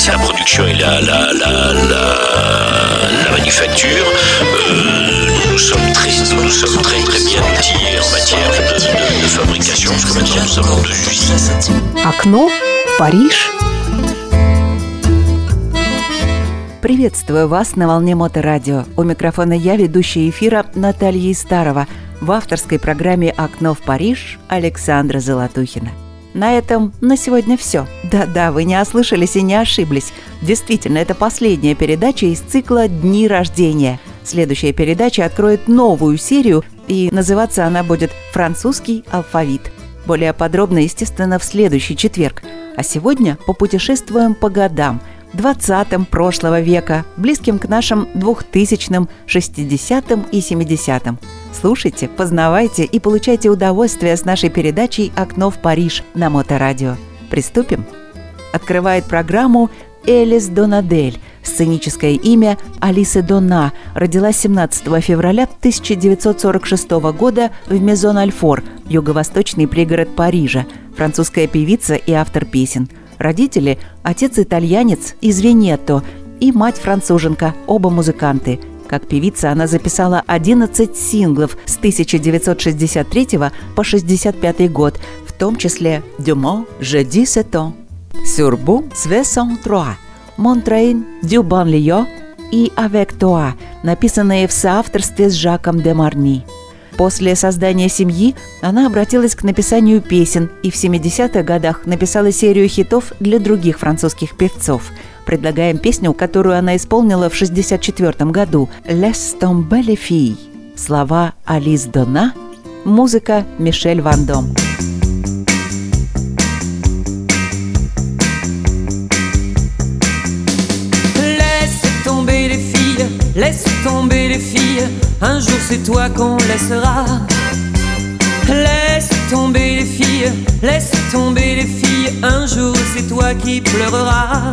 c'est la production et la, la, la, la, manufacture. nous sommes très, nous sommes très, très bien outillés en matière de, de, de fabrication, parce que maintenant nous avons deux usines. Окно Париж. Приветствую вас на волне Моторадио. У микрофона я, ведущая эфира Наталья Истарова. В авторской программе «Окно в Париж» Александра Золотухина. На этом на сегодня все. Да-да, вы не ослышались и не ошиблись. Действительно, это последняя передача из цикла «Дни рождения». Следующая передача откроет новую серию, и называться она будет «Французский алфавит». Более подробно, естественно, в следующий четверг. А сегодня попутешествуем по годам – 20-м прошлого века, близким к нашим 2000-м, 60-м и 70-м. Слушайте, познавайте и получайте удовольствие с нашей передачей «Окно в Париж» на Моторадио. Приступим? Открывает программу Элис Донадель. Сценическое имя Алиса Дона родилась 17 февраля 1946 года в Мезон-Альфор, юго-восточный пригород Парижа, французская певица и автор песен. Родители – отец итальянец из Венето и мать француженка, оба музыканты – как певица она записала 11 синглов с 1963 по 65 год, в том числе «Dumont, Je dis c'est ton», «Surboom, 63», «Montrain, du banlieue» и «Avec toi», написанные в соавторстве с Жаком де Марни. После создания семьи она обратилась к написанию песен и в 70-х годах написала серию хитов для других французских певцов – предлагаем песню, которую она исполнила в 1964 году «Les tomber les filles». Слова Алис Дона, музыка Мишель Ван Дом. Laisse tomber les filles, un jour c'est toi qu'on laissera. Laisse tomber les filles, laisse tomber les filles, un jour c'est toi qui pleureras.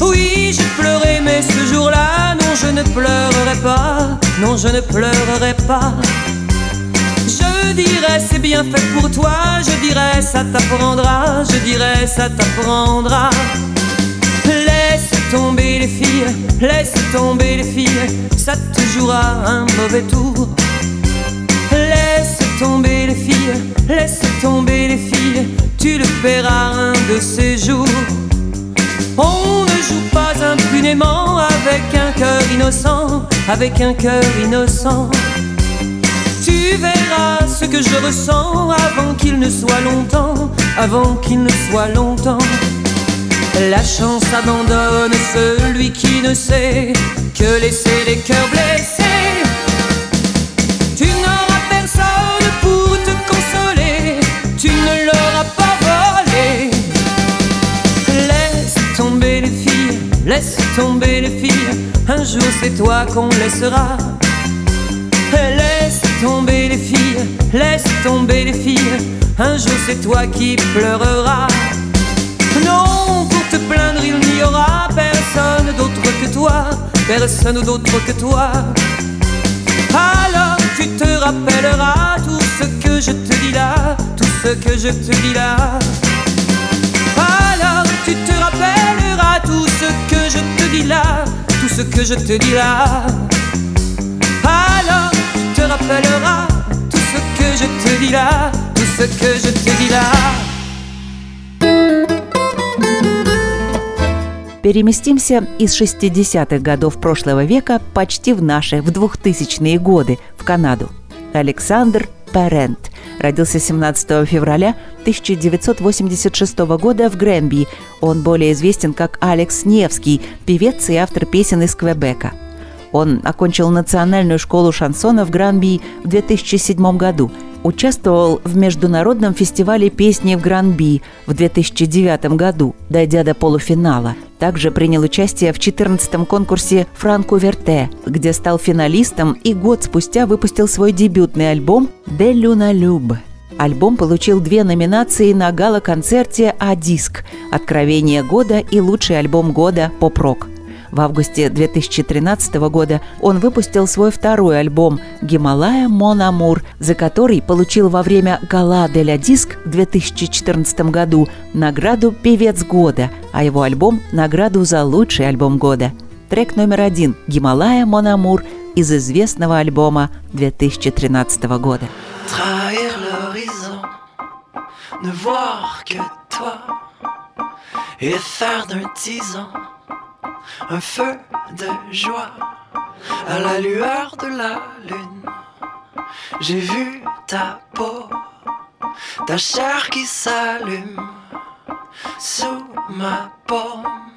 Oui, j'ai pleuré, mais ce jour-là, non, je ne pleurerai pas. Non, je ne pleurerai pas. Je dirais, c'est bien fait pour toi. Je dirais, ça t'apprendra. Je dirais, ça t'apprendra. Laisse tomber les filles, laisse tomber les filles. Ça te jouera un mauvais tour. Laisse tomber les filles, laisse tomber les filles. Tu le paieras un de ces jours. Joue pas impunément avec un cœur innocent, avec un cœur innocent. Tu verras ce que je ressens avant qu'il ne soit longtemps, avant qu'il ne soit longtemps. La chance abandonne celui qui ne sait que laisser les cœurs blessés. Tomber les filles, un jour c'est toi qu'on laissera. Laisse tomber les filles, laisse tomber les filles, un jour c'est toi qui pleureras. Non, pour te plaindre il n'y aura personne d'autre que toi, personne d'autre que toi. Alors tu te rappelleras tout ce que je te dis là, tout ce que je te dis là. Alors tu te rappelleras tout ce que je te dis là, tout ce que je te dis là. Alors tu te rappelleras tout ce que je te dis là, tout ce que je te dis là. Переместимся из 60-х годов прошлого века почти в наши, в 2000-е годы, в Канаду. Александр Парент родился 17 февраля 1986 года в Гренби. Он более известен как Алекс Невский, певец и автор песен из Квебека. Он окончил национальную школу шансона в Гранби в 2007 году – участвовал в международном фестивале песни в Гранби в 2009 году, дойдя до полуфинала. Также принял участие в 14-м конкурсе «Франко Верте», где стал финалистом и год спустя выпустил свой дебютный альбом «Де Люна Люб». Альбом получил две номинации на гала-концерте «А-диск» – «Откровение года» и «Лучший альбом года» поп-рок. В августе 2013 года он выпустил свой второй альбом «Гималая Мон Амур», за который получил во время Гала де ля Диск в 2014 году награду «Певец года», а его альбом – награду за лучший альбом года. Трек номер один «Гималая Мон Амур» из известного альбома 2013 года. ne voir que toi et faire d'un tisant un feu de joie à la lueur de la lune. J'ai vu ta peau, ta chair qui s'allume sous ma paume.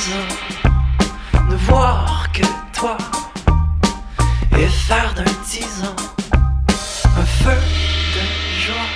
L'horizon, ne voir que toi et faire d'un tison un feu de joie.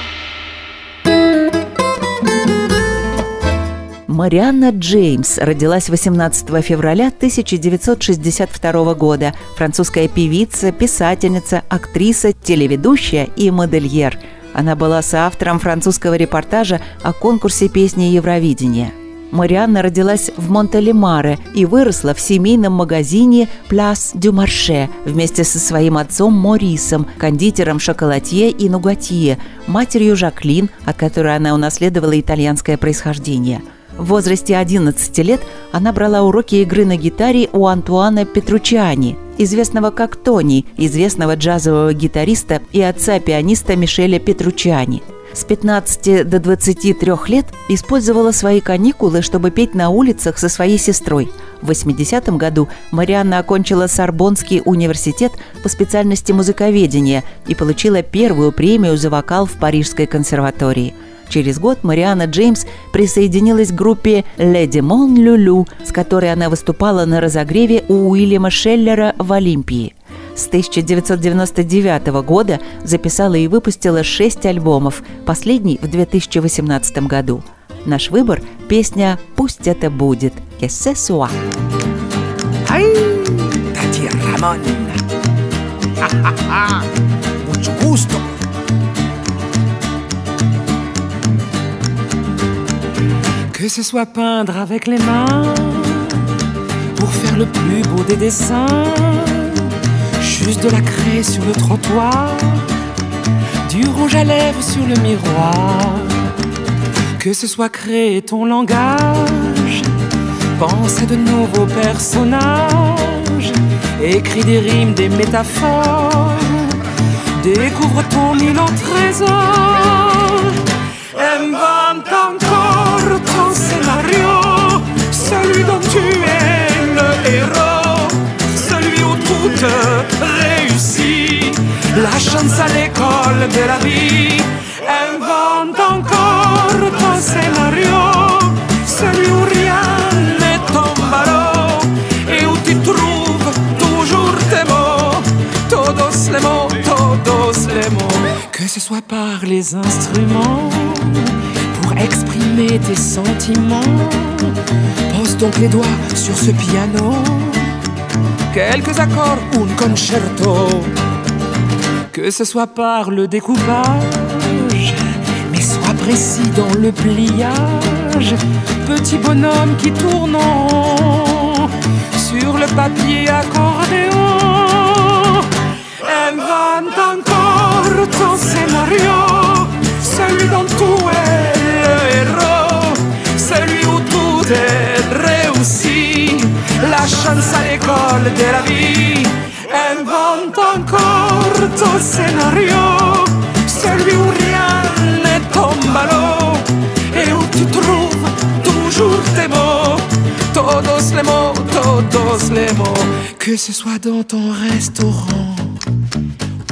Марианна Джеймс родилась 18 февраля 1962 года. Французская певица, писательница, актриса, телеведущая и модельер. Она была соавтором французского репортажа о конкурсе песни Евровидения. Марианна родилась в Монтелемаре и выросла в семейном магазине «Пляс дю Марше» вместе со своим отцом Морисом, кондитером шоколадье и нугатье, матерью Жаклин, от которой она унаследовала итальянское происхождение – в возрасте 11 лет она брала уроки игры на гитаре у Антуана Петручиани, известного как Тони, известного джазового гитариста и отца пианиста Мишеля Петручиани. С 15 до 23 лет использовала свои каникулы, чтобы петь на улицах со своей сестрой. В 80 году Марианна окончила Сорбонский университет по специальности музыковедения и получила первую премию за вокал в Парижской консерватории – Через год Мариана Джеймс присоединилась к группе «Леди Мон Люлю», с которой она выступала на разогреве у Уильяма Шеллера в Олимпии. С 1999 года записала и выпустила шесть альбомов, последний в 2018 году. Наш выбор – песня «Пусть это будет» gusto. Que ce soit peindre avec les mains, pour faire le plus beau des dessins, juste de la craie sur le trottoir, du rouge à lèvres sur le miroir. Que ce soit créer ton langage, pense à de nouveaux personnages, écris des rimes, des métaphores, découvre ton îlot trésor, es le héros, celui où tout réussit, la chance à l'école de la vie. Invente encore ton scénario, celui où rien n'est tombé à l'eau et où tu trouves toujours tes mots, todos les mots, todos les mots. Que ce soit par les instruments pour exprimer tes sentiments. Pose donc les doigts sur ce piano. Quelques accords un concerto. Que ce soit par le découpage, mais sois précis dans le pliage. Petit bonhomme qui tourne en sur le papier accordéon. Invente encore ton scénario, celui dont tout est l'école de la vie. Invente encore ton scénario, celui où rien ne tombe à l'eau et où tu trouves toujours tes mots, todos les mots, todos les mots, que ce soit dans ton restaurant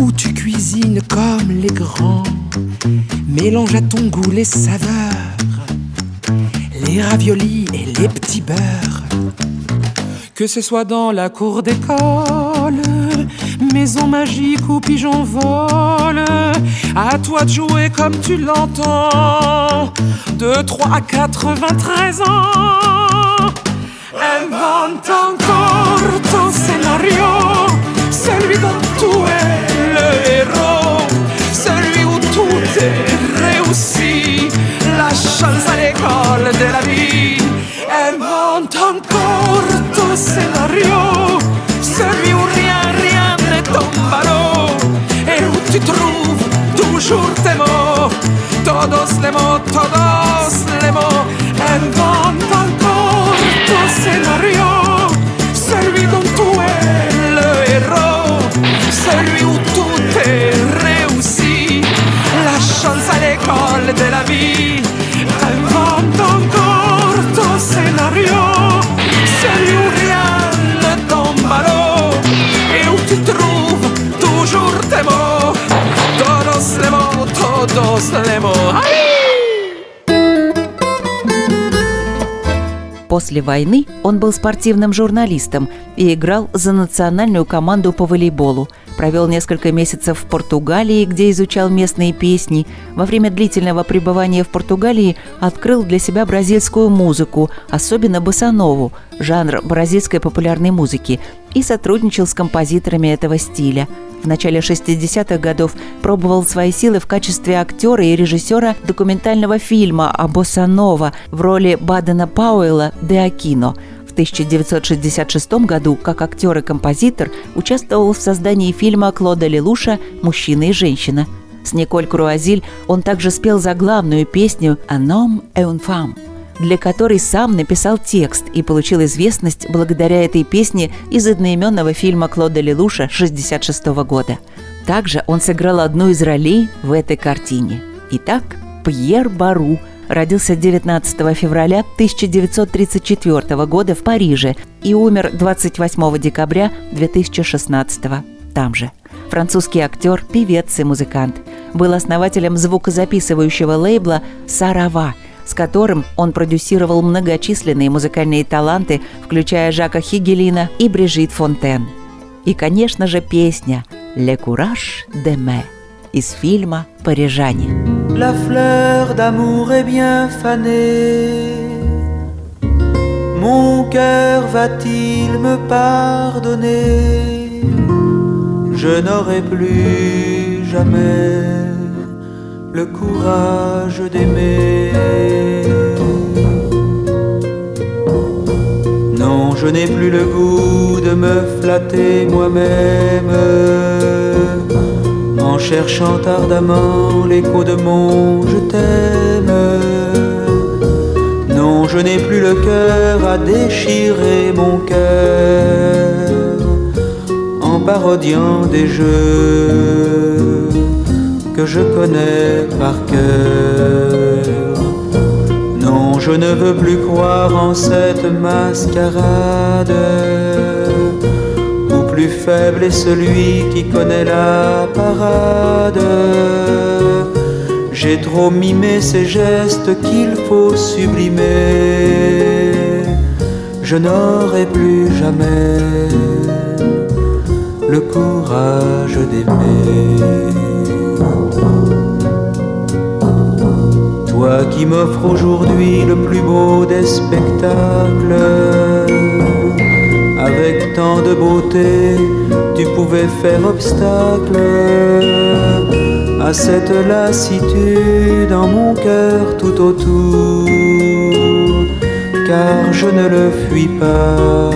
où tu cuisines comme les grands. Mélange à ton goût les saveurs, les raviolis et les petits beurres. Que ce soit dans la cour d'école, maison magique ou pigeon vol, à toi de jouer comme tu l'entends, de 3 à 93 ans. Invente encore ton scénario, celui dont tout est le héros, celui où tout est réussi, la chance à l'école de la vie. Invente encore ton scénario, celui où rien, rien ne l'eau, et où tu trouves toujours tes mots, todos les mots, todos les mots. Invente encore ton scénario, celui dont tout est le héros, celui où tout est réussi, la chance à l'école de la vie. Mots. После войны он был спортивным журналистом и играл за национальную команду по волейболу. Провел несколько месяцев в Португалии, где изучал местные песни. Во время длительного пребывания в Португалии открыл для себя бразильскую музыку, особенно босанову, жанр бразильской популярной музыки, и сотрудничал с композиторами этого стиля. В начале 60-х годов пробовал свои силы в качестве актера и режиссера документального фильма о Боссанова в роли Бадена Пауэлла де Акино. В 1966 году как актер и композитор участвовал в создании фильма Клода Лелуша «Мужчина и женщина». С Николь Круазиль он также спел заглавную песню «Un homme et une femme», для которой сам написал текст и получил известность благодаря этой песне из одноименного фильма Клода Лелуша 1966 года. Также он сыграл одну из ролей в этой картине. Итак, Пьер Бару родился 19 февраля 1934 года в Париже и умер 28 декабря 2016 там же. Французский актер, певец и музыкант. Был основателем звукозаписывающего лейбла «Сарава», с которым он продюсировал многочисленные музыкальные таланты, включая Жака Хигелина и Брижит Фонтен. И, конечно же, песня «Le courage de me» из фильма «Парижане». La fleur d'amour est bien fanée. Mon cœur va-t-il me pardonner Je n'aurai plus jamais le courage d'aimer. Non, je n'ai plus le goût de me flatter moi-même en cherchant ardemment l'écho de mon je t'aime. Non, je n'ai plus le cœur à déchirer mon cœur en parodiant des jeux je connais par cœur. Non, je ne veux plus croire en cette mascarade plus faible est celui qui connaît la parade. J'ai trop mimé ces gestes qu'il faut sublimer. Je n'aurai plus jamais le courage d'aimer. Qui m'offres aujourd'hui le plus beau des spectacles, avec tant de beauté, tu pouvais faire obstacle à cette lassitude en mon cœur tout autour, car je ne le fuis pas,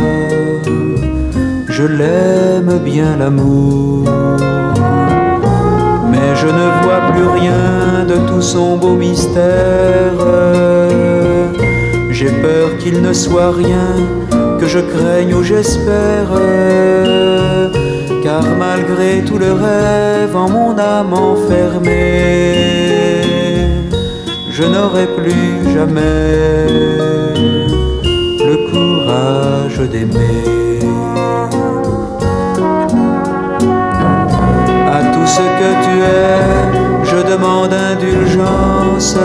je l'aime bien l'amour, je ne vois plus rien de tout son beau mystère, j'ai peur qu'il ne soit rien que je craigne ou j'espère car malgré tout le rêve en mon âme enfermée, je n'aurai plus jamais le courage d'aimer. Ce que tu es, je demande indulgence.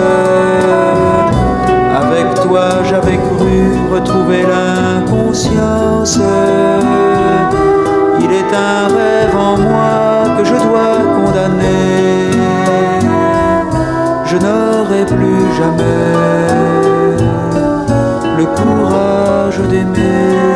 Avec toi, j'avais cru retrouver l'inconscience il est un rêve en moi que je dois condamner. Je n'aurai plus jamais le courage d'aimer.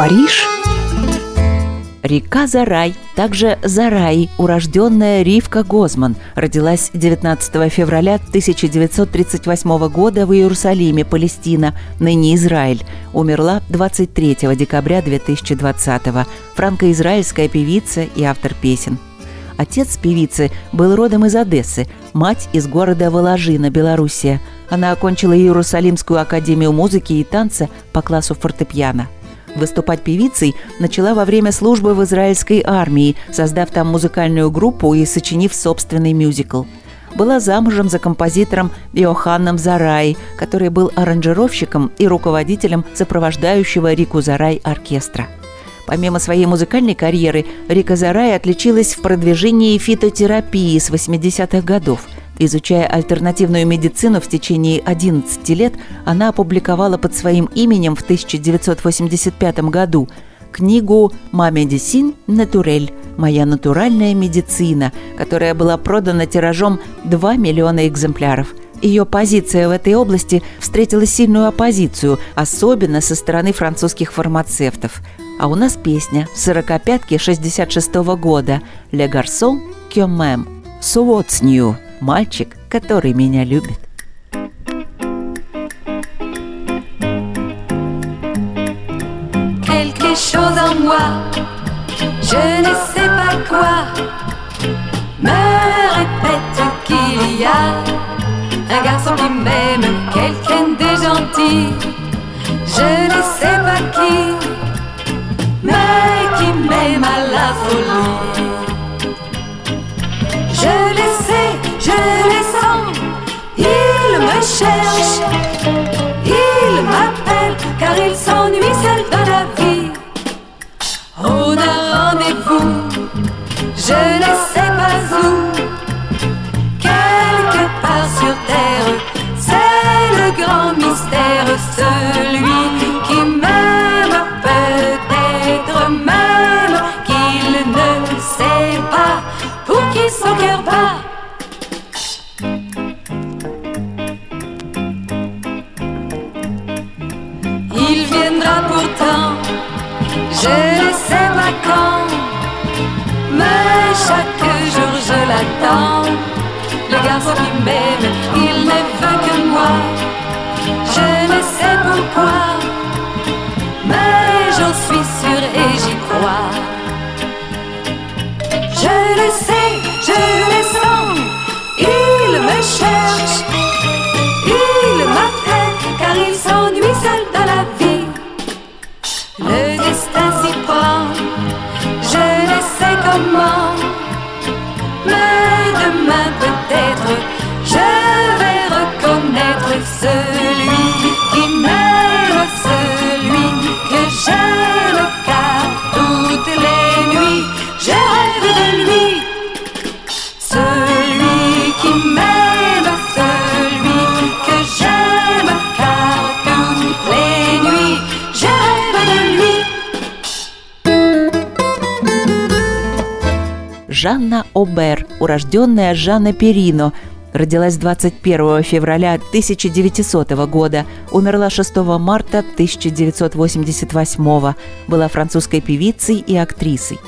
Париж. Река Зарай, также Зараи, урожденная Ривка Гозман, родилась 19 февраля 1938 года в Иерусалиме, Палестина, ныне Израиль. Умерла 23 декабря 2020 франко-израильская певица и автор песен. Отец певицы был родом из Одессы, мать из города Воложина, Белоруссия. Она окончила Иерусалимскую академию музыки и танца по классу фортепиано. Выступать певицей начала во время службы в израильской армии, создав там музыкальную группу и сочинив собственный мюзикл. Была замужем за композитором Иоханном Зарай, который был аранжировщиком и руководителем сопровождающего Рику Зарай оркестра. Помимо своей музыкальной карьеры, Рика Зарай отличилась в продвижении фитотерапии с 80-х годов. Изучая альтернативную медицину в течение 11 лет, она опубликовала под своим именем в 1985 году книгу «Ма медисин натурель» «Моя натуральная медицина», которая была продана тиражом 2 миллиона экземпляров – ее позиция в этой области встретила сильную оппозицию, особенно со стороны французских фармацевтов. А у нас песня «Сорокопятки» 66 -го года «Le garçon que m'aime» «So what's new» – «Мальчик, который меня любит». quelque chose en moi, je ne sais pas quoi, me répète qu'il y a un garçon qui m'aime, quelqu'un de gentil, je ne sais pas qui, mais qui m'aime à la folie. Je le sais, je les sens, ils me cherchent, ils m'appellent, car ils s'ennuient seuls de la vie. On a rendez-vous, je les sais. Жанна Обер, урожденная Жанна Перино, Родилась 21 февраля 1900 года, умерла 6 марта 1988 была французской певицей и актрисой.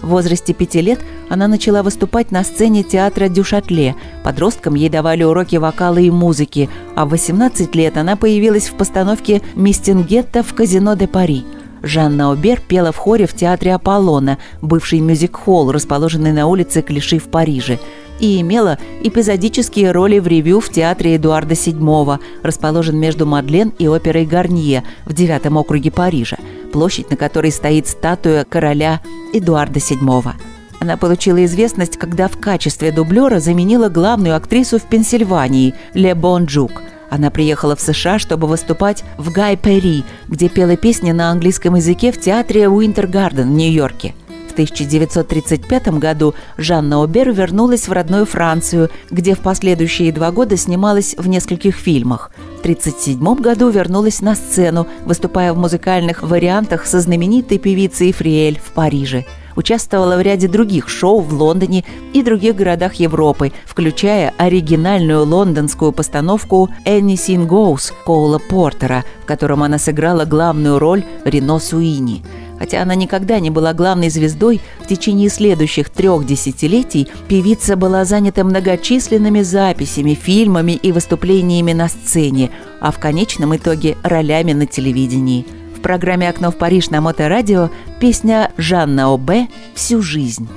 В возрасте пяти лет она начала выступать на сцене театра Дюшатле. Подросткам ей давали уроки вокала и музыки, а в 18 лет она появилась в постановке «Мистингетта» в казино де Пари. Жанна Обер пела в хоре в театре Аполлона, бывший мюзик-холл, расположенный на улице Клиши в Париже и имела эпизодические роли в ревю в театре Эдуарда VII, расположен между Мадлен и оперой Гарнье в девятом округе Парижа, площадь, на которой стоит статуя короля Эдуарда VII. Она получила известность, когда в качестве дублера заменила главную актрису в Пенсильвании Ле Бон Джук. Она приехала в США, чтобы выступать в Гай Перри, где пела песни на английском языке в театре Уинтер Гарден в Нью-Йорке – 1935 году Жанна Обер вернулась в родную Францию, где в последующие два года снималась в нескольких фильмах. В 1937 году вернулась на сцену, выступая в музыкальных вариантах со знаменитой певицей Фриэль в Париже участвовала в ряде других шоу в Лондоне и других городах Европы, включая оригинальную лондонскую постановку «Anything Goes» Коула Портера, в котором она сыграла главную роль Рено Суини. Хотя она никогда не была главной звездой, в течение следующих трех десятилетий певица была занята многочисленными записями, фильмами и выступлениями на сцене, а в конечном итоге ролями на телевидении. В программе «Окно в Париж» на Моторадио песня Жанна Обе «Всю жизнь».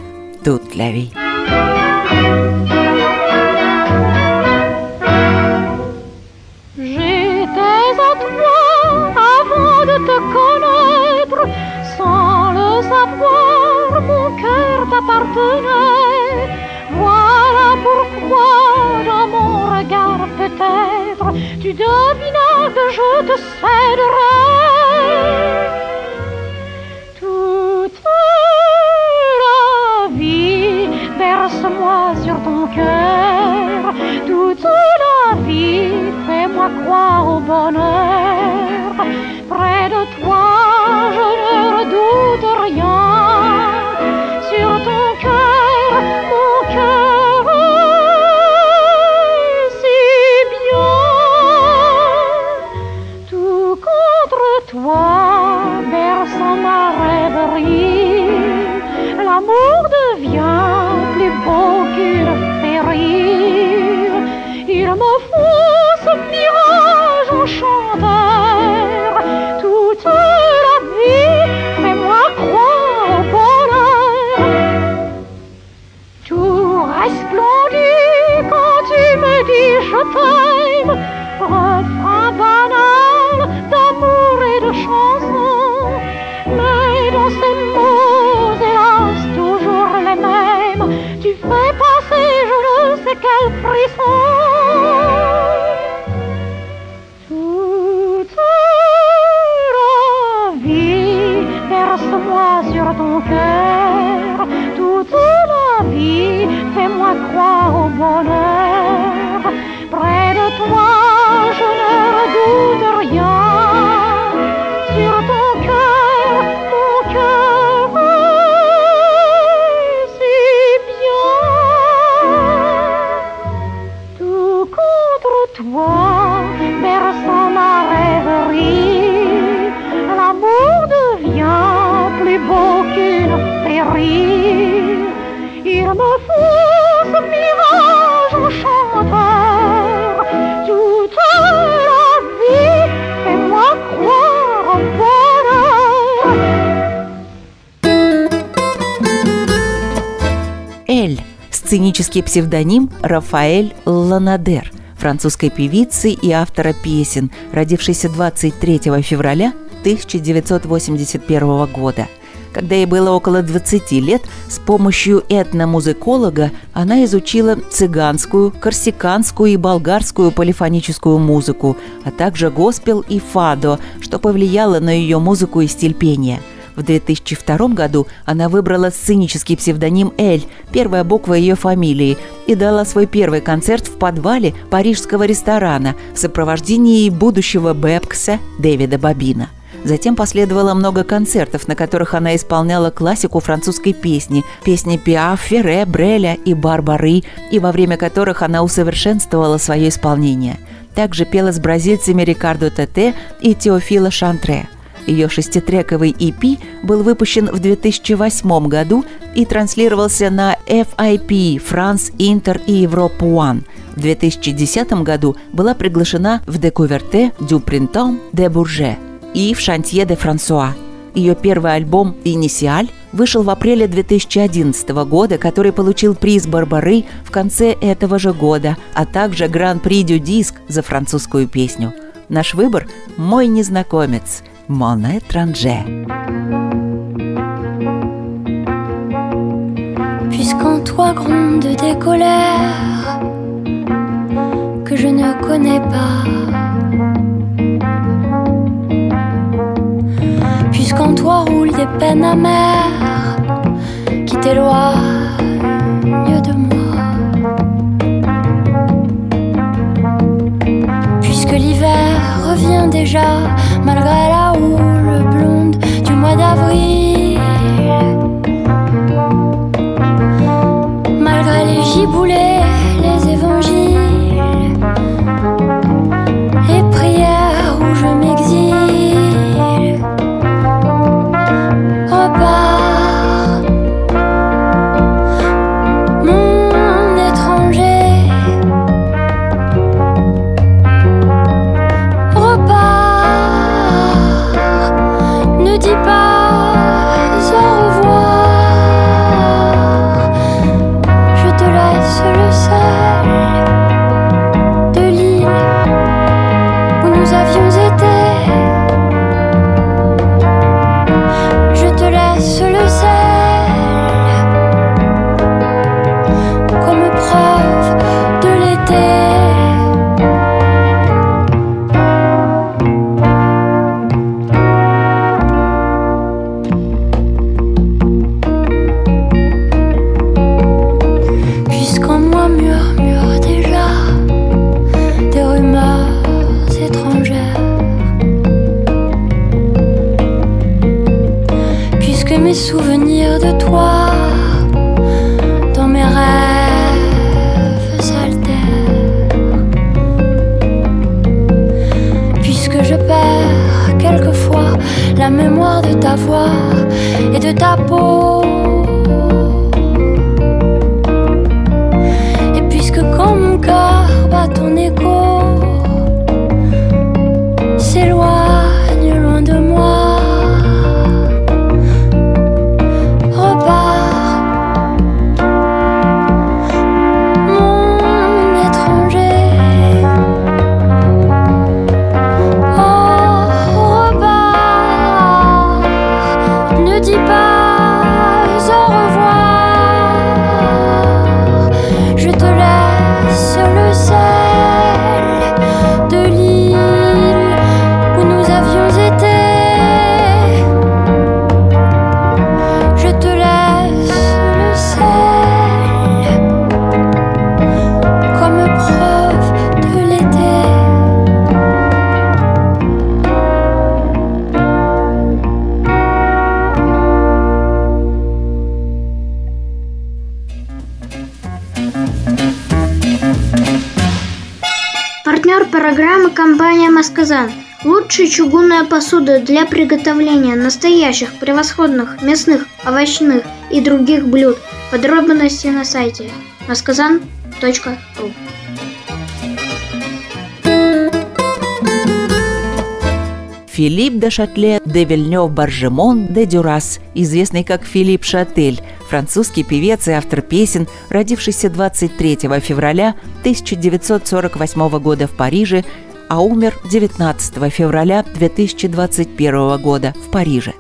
Тут для Ви. Voilà pourquoi dans mon regard peut-être tu devinas que je te céderai. Au bonheur. Сценический псевдоним Рафаэль Ланадер, французской певицы и автора песен, родившейся 23 февраля 1981 года. Когда ей было около 20 лет, с помощью этномузыколога она изучила цыганскую, корсиканскую и болгарскую полифоническую музыку, а также госпел и фадо, что повлияло на ее музыку и стиль пения – в 2002 году она выбрала сценический псевдоним Эль, первая буква ее фамилии, и дала свой первый концерт в подвале парижского ресторана в сопровождении будущего Бэпкса Дэвида Бабина. Затем последовало много концертов, на которых она исполняла классику французской песни, песни Пиаф, Ферре, Бреля и Барбары, и во время которых она усовершенствовала свое исполнение. Также пела с бразильцами Рикардо Тете и Теофила Шантре. Ее шеститрековый EP был выпущен в 2008 году и транслировался на FIP, France, Inter и Europe One. В 2010 году была приглашена в Découverté du Printemps de Bourget и в Шантье де Франсуа. Ее первый альбом «Инисиаль» вышел в апреле 2011 года, который получил приз Барбары в конце этого же года, а также Гран-при Дю Диск за французскую песню. Наш выбор – «Мой незнакомец» – «Mon étranger». Puisqu'en toi gronde des colères que je ne connais pas. Puisqu'en toi roulent des peines amères qui t'éloignent de moi. Puisque l'hiver revient déjà malgré чугунная посуда для приготовления настоящих превосходных мясных, овощных и других блюд. Подробности на сайте masказан.ру Филипп де Шатле де Вильнёв Баржемон де Дюрас, известный как Филипп Шатель, французский певец и автор песен, родившийся 23 февраля 1948 года в Париже, а умер 19 февраля 2021 года в Париже.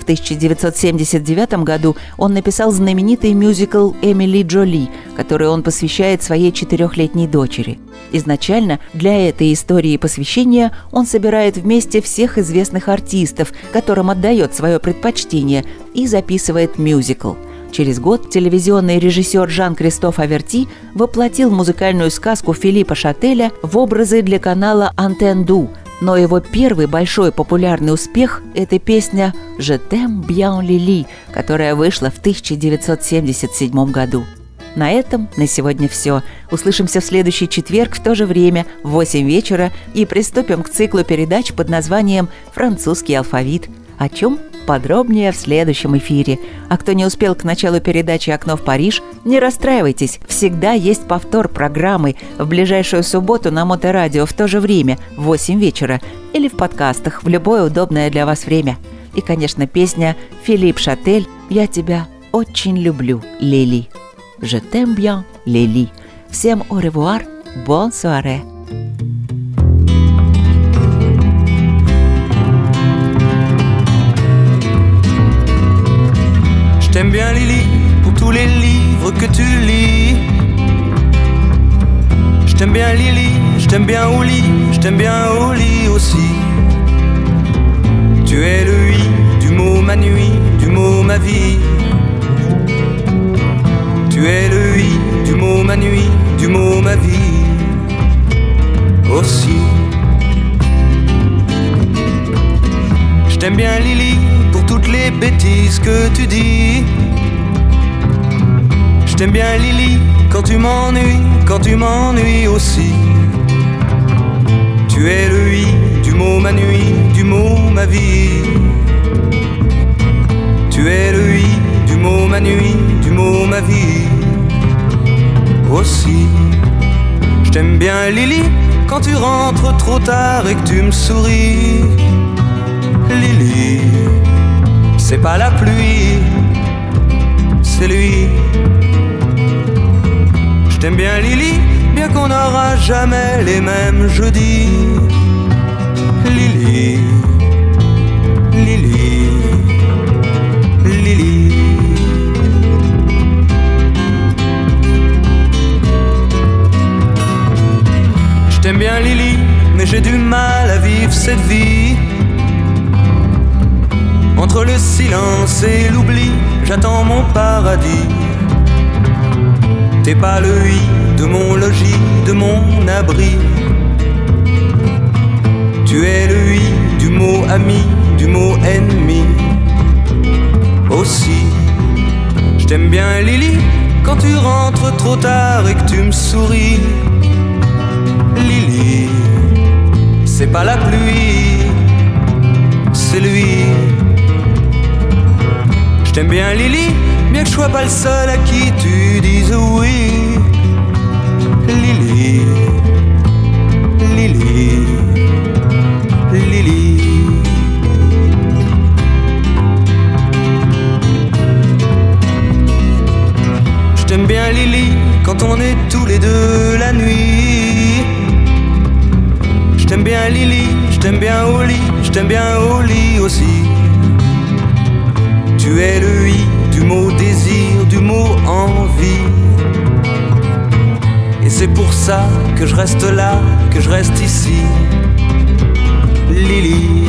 В 1979 году он написал знаменитый мюзикл «Эмили Джоли», который он посвящает своей четырехлетней дочери. Изначально для этой истории посвящения он собирает вместе всех известных артистов, которым отдает свое предпочтение, и записывает мюзикл. Через год телевизионный режиссер Жан-Кристоф Аверти воплотил музыкальную сказку Филиппа Шателя в образы для канала «Антенду», Но его первый большой популярный успех – это песня «Je t'aime bien Lily», которая вышла в 1977 году. На этом на сегодня все. Услышимся в следующий четверг в то же время, в 8 вечера, и приступим к циклу передач под названием «Французский алфавит». О чем подробнее в следующем эфире. А кто не успел к началу передачи «Окно в Париж», не расстраивайтесь, всегда есть повтор программы в ближайшую субботу на Моторадио в то же время, в 8 вечера, или в подкастах в любое удобное для вас время. И, конечно, песня «Филипп Шатель «Я тебя очень люблю, Лили». Je t'aime bien, Lily. Всем au revoir, bonne soirée. T'aime bien Lily pour tous les livres que tu lis. Je t'aime bien Lily, je t'aime bien au lit, je t'aime bien au lit aussi. Tu es le oui du mot ma nuit, du mot ma vie. Tu es le oui du mot ma nuit, du mot ma vie aussi. Je t'aime bien Lily pour toutes les bêtises que tu dis. Je t'aime bien Lily quand tu m'ennuies, quand tu m'ennuies aussi. Tu es le oui du mot ma nuit, du mot ma vie. Tu es le oui du mot ma nuit, du mot ma vie aussi. Je t'aime bien Lily quand tu rentres trop tard et que tu me souris. Lily, c'est pas la pluie, c'est lui. Je t'aime bien Lily, bien qu'on n'aura jamais les mêmes jeudis. Lily, Lily, Lily. Je t'aime bien Lily, mais j'ai du mal à vivre cette vie. Entre le silence et l'oubli, j'attends mon paradis. T'es pas le oui de mon logis, de mon abri. Tu es le oui du mot ami, du mot ennemi. Aussi, je t'aime bien Lily quand tu rentres trop tard et que tu me souris. Lily, c'est pas la pluie, c'est lui. T'aime bien Lily, bien que je sois pas le seul à qui tu dises oui. Lily, Lily, Lily. Je t'aime bien Lily quand on est tous les deux la nuit. Je t'aime bien Lily, je t'aime bien au lit, je t'aime bien au aussi. Tu es le oui du mot désir, du mot envie. Et c'est pour ça que je reste là, que je reste ici. Lily,